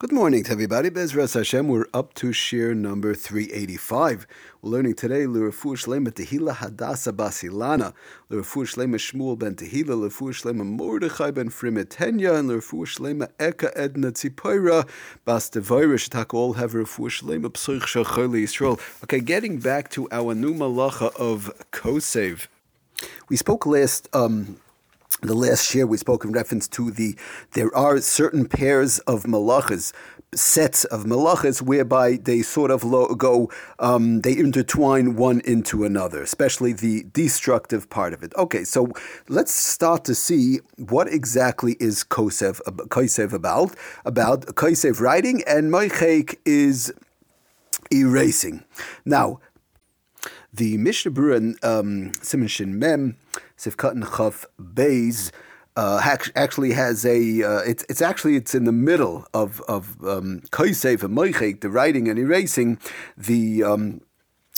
Good morning to everybody. Bezras Hashem, we're up to shir number 385. We're learning today L'Refu Shlema Tehila Hadassah Basilana, L'Refu Shlema Shmuel ben Tehila, L'Refu Shlema Mordechai ben Frimetenya, and L'Refu Shlema Eka Edna Tzipoira, Bas Devira, Shtaka all have Refu Shlema Psuch Shacholi Yisrael. Okay, getting back to our new malacha of Kosev. We spoke last um, the last year we spoke in reference to the there are certain pairs of malachas sets of malachas whereby they sort of go um, they intertwine one into another especially the destructive part of it. Okay so let's start to see what exactly is kosev kosev about about kosev writing and moichek is erasing. Now the Mishnah Berurah um, Simon Shin Mem Sivkat and Beis uh, actually has a uh, it's it's actually it's in the middle of of um, Kaisev and Moichek, the writing and erasing the um,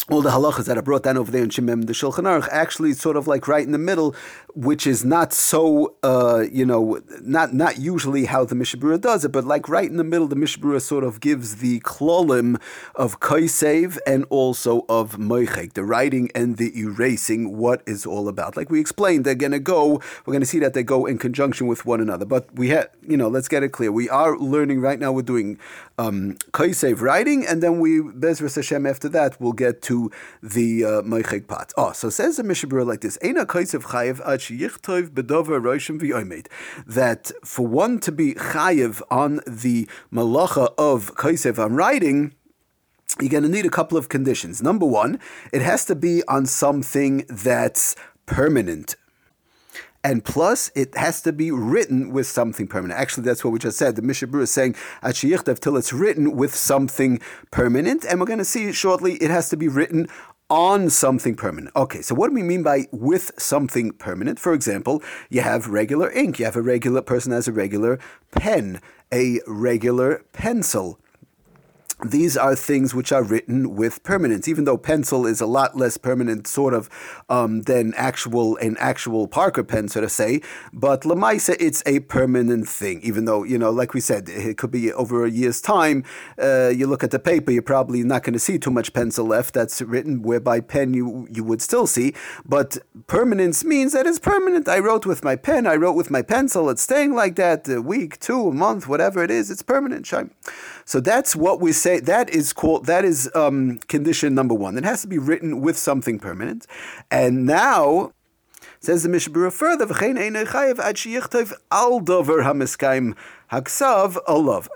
all the halachas that are brought down over there in Shemem the Shulchan Aruch actually sort of like right in the middle, which is not so uh, you know not not usually how the Mishnah Berurah does it, but like right in the middle, the Mishnah Berurah sort of gives the klolim of kaisev and also of moichek, the writing and the erasing, what is all about. Like we explained, they're going to go. We're going to see that they go in conjunction with one another. But we had you know let's get it clear. We are learning right now. We're doing um, kaisev writing, and then we Bezras Hashem after that we'll get to the uh, Moichek Pat. Oh, so says the Mishnah Berurah like this: Chayev Ad Bedover V'Oimed. That for one to be Chayev on the Malacha of Kaisev on writing you're going to need a couple of conditions. Number one, it has to be on something that's permanent. And plus, it has to be written with something permanent. Actually, that's what we just said. The Mishabur is saying, till it's written with something permanent. And we're going to see shortly, it has to be written on something permanent. Okay, so what do we mean by with something permanent? For example, you have regular ink, you have a regular person has a regular pen, a regular pencil these are things which are written with permanence, even though pencil is a lot less permanent, sort of, um, than actual an actual Parker pen, so to say. But Lamaisa, it's a permanent thing, even though you know, like we said, it could be over a year's time. Uh, you look at the paper, you're probably not going to see too much pencil left that's written. Whereby pen, you you would still see, but permanence means that it's permanent. I wrote with my pen, I wrote with my pencil. It's staying like that a week, two, a month, whatever it is. It's permanent. So that's what we say that is called that is um, condition number one. It has to be written with something permanent, and now. Says the Mishnah Berurah further, "V'chein ein al dover hamiskayim haksav alav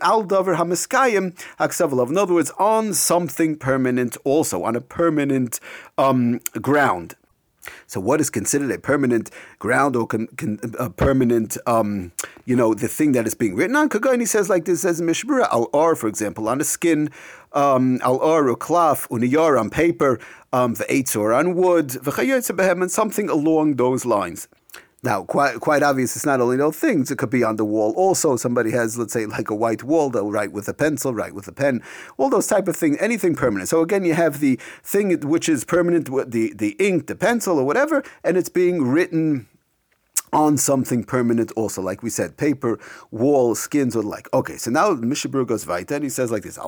al dover hamiskayim haksav alav." In other words, on something permanent, also on a permanent um, ground. So, what is considered a permanent ground or con, con, a permanent, um, you know, the thing that is being written on? Kagani says like this, says Mishmura al ar, for example, on a skin, um, al ar uklaf uniyar on paper, um, the or on wood, and something along those lines. Now, quite quite obvious, it's not only those things. It could be on the wall. Also, somebody has, let's say, like a white wall. They'll write with a pencil, write with a pen. All those type of things. Anything permanent. So again, you have the thing which is permanent, the the ink, the pencil, or whatever, and it's being written on something permanent also, like we said, paper, wall, skins, or like. Okay, so now Mishabur goes weiter and he says like this: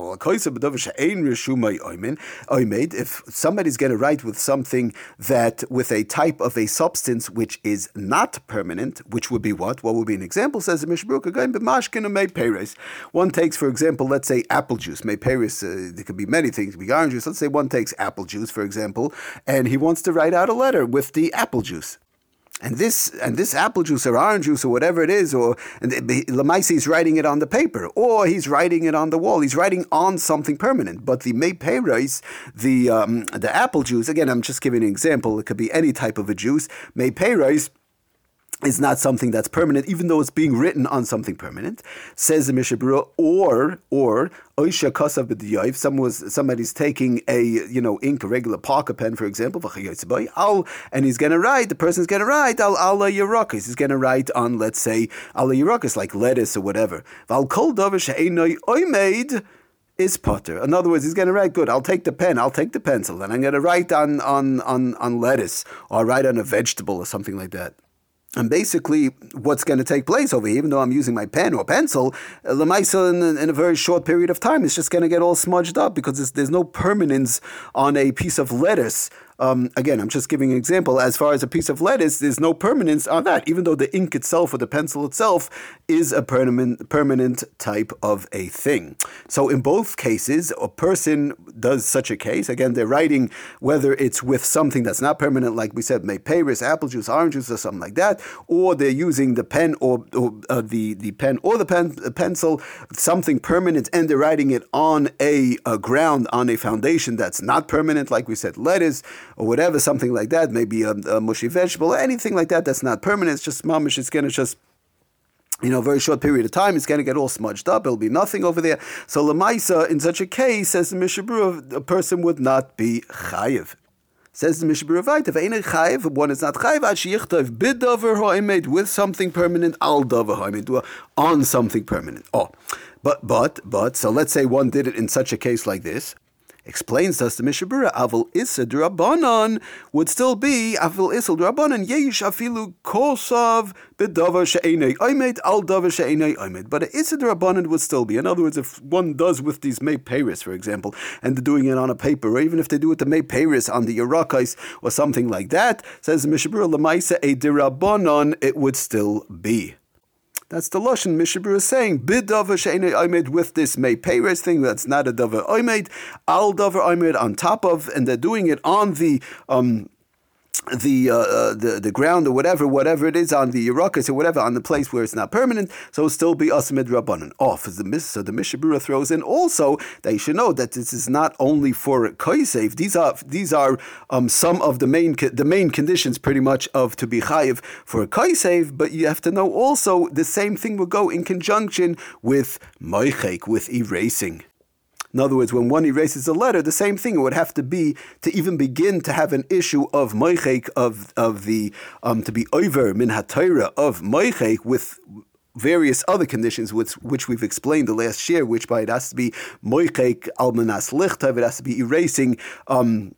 If somebody's going to write with something that with a type of a substance which is not permanent, which would be what? What would be an example? Says the Mishabur One takes, for example, let's say apple juice. May Paris, uh, there could be many things. Be orange juice. Let's say one takes apple juice, for example, and he wants to write out a letter with the apple juice and this and this apple juice or orange juice or whatever it is, or Lamaisi is writing it on the paper, or he's writing it on the wall. He's writing on something permanent. But the May rice, the um, the apple juice. Again, I'm just giving an example. It could be any type of a juice. May rice is not something that's permanent, even though it's being written on something permanent. Says the Mishnah Berurah, or or Oisha Kasav B'diyav, was somebody's taking a you know ink, a regular Parker pen, for example, and he's gonna write, the person's gonna write al ala Yerakis. He's gonna write on, let's say, ala Yerakis, like lettuce or whatever. Val kol is potter. In other words, he's going to write good. I'll take the pen. I'll take the pencil, and I'm going to write on on on on lettuce or write on a vegetable or something like that. And basically, what's going to take place over here, even though I'm using my pen or pencil, uh, Lamaisa in, in a very short period of time, it's just going to get all smudged up because there's no permanence on a piece of lettuce um, again, I'm just giving an example. As far as a piece of lettuce, there's no permanence on that, even though the ink itself or the pencil itself is a permanent, permanent type of a thing. So in both cases, a person does such a case. Again, they're writing whether it's with something that's not permanent, like we said, may Paris, apple juice, orange juice, or something like that, or they're using the pen or, or uh, the the pen or the pen uh, pencil, something permanent, and they're writing it on a, a ground on a foundation that's not permanent, like we said, lettuce or whatever, something like that, maybe a, a mushy vegetable, anything like that that's not permanent. It's just mamish. It's going to just you know, very short period of time, it's going to get all smudged up. It'll be nothing over there. So Lamaisa, in such a case, says the Mishabru, a person would not be chayiv. Says the Mishabru Vaita, chayiv, one is not chayiv, ad sheyichtov bidover ha'emed, with something permanent, al dover ha'emed, on something permanent. Oh, but, but, but, so let's say one did it in such a case like this. Explains to us the Mishnah Berurah, Avil Issa Drabanan would still be Avil Issa Drabanan Yesh Afilu Kosav Bedavar She'enei Oimed Al Davar She'enei Oimed. But Issa Drabanan would still be. In other words, if one does with these May Paris, for example, and they're doing it on a paper, or even if they do it the May Paris on the Irakais or something like that, says Mishnah Berurah Lamaisa a Dirabanan, it would still be. That's the Lashon Mishabur is saying, Bid Dover I made with this May Payres thing, that's not a Dover made Al Dover made on top of, and they're doing it on the um, the uh, uh, the the ground or whatever, whatever it is on the Yerakas or whatever on the place where it's not permanent, so still be Asamid Rabbanan off. As the so the Mishnah Berurah throws in also that you should know that this is not only for Kaisev. These are these are um, some of the main the main conditions pretty much of to be chayiv for Kaisev, but you have to know also the same thing will go in conjunction with Moichek, with erasing. In other words, when one erases a letter, the same thing it would have to be to even begin to have an issue of moichek of of the um, to be over min hatayra of moichek with various other conditions which, which we've explained the last year, which by it has to be moichek almanas lichtav, it has to be erasing um,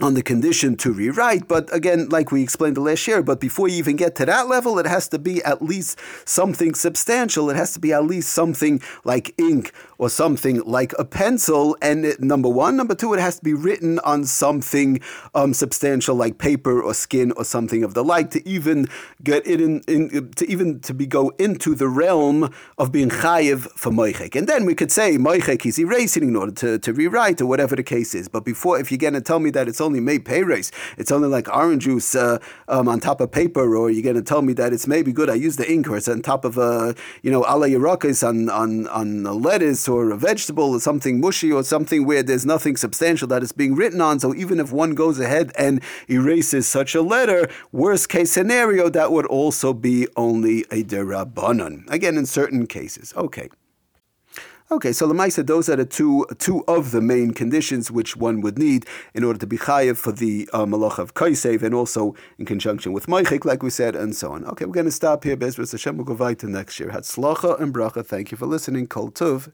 on the condition to rewrite. But again, like we explained the last year, but before you even get to that level, it has to be at least something substantial. It has to be at least something like ink or something like a pencil. And it, number one, number two, it has to be written on something um, substantial like paper or skin or something of the like to even get it in, in to even to be go into the realm of being chayiv for moichek. And then we could say moichek is erasing in order to, to rewrite or whatever the case is. But before, if you're going to tell me that it's only made pay race. It's only like orange juice uh, um, on top of paper, or you're going to tell me that it's maybe good. I use the ink, or it's on top of a you know ala yarakis on on on lettuce or a vegetable or something mushy or something where there's nothing substantial that is being written on. So even if one goes ahead and erases such a letter, worst case scenario, that would also be only a derabanan. Again, in certain cases. Okay. Okay, so Lamaisa, those are the two two of the main conditions which one would need in order to be chayiv for the uh, malach of kaisev, and also in conjunction with meichik, like we said, and so on. Okay, we're going to stop here. Bezras Hashem will go to next year. Hatzlacha and bracha. Thank you for listening. Kol tuv.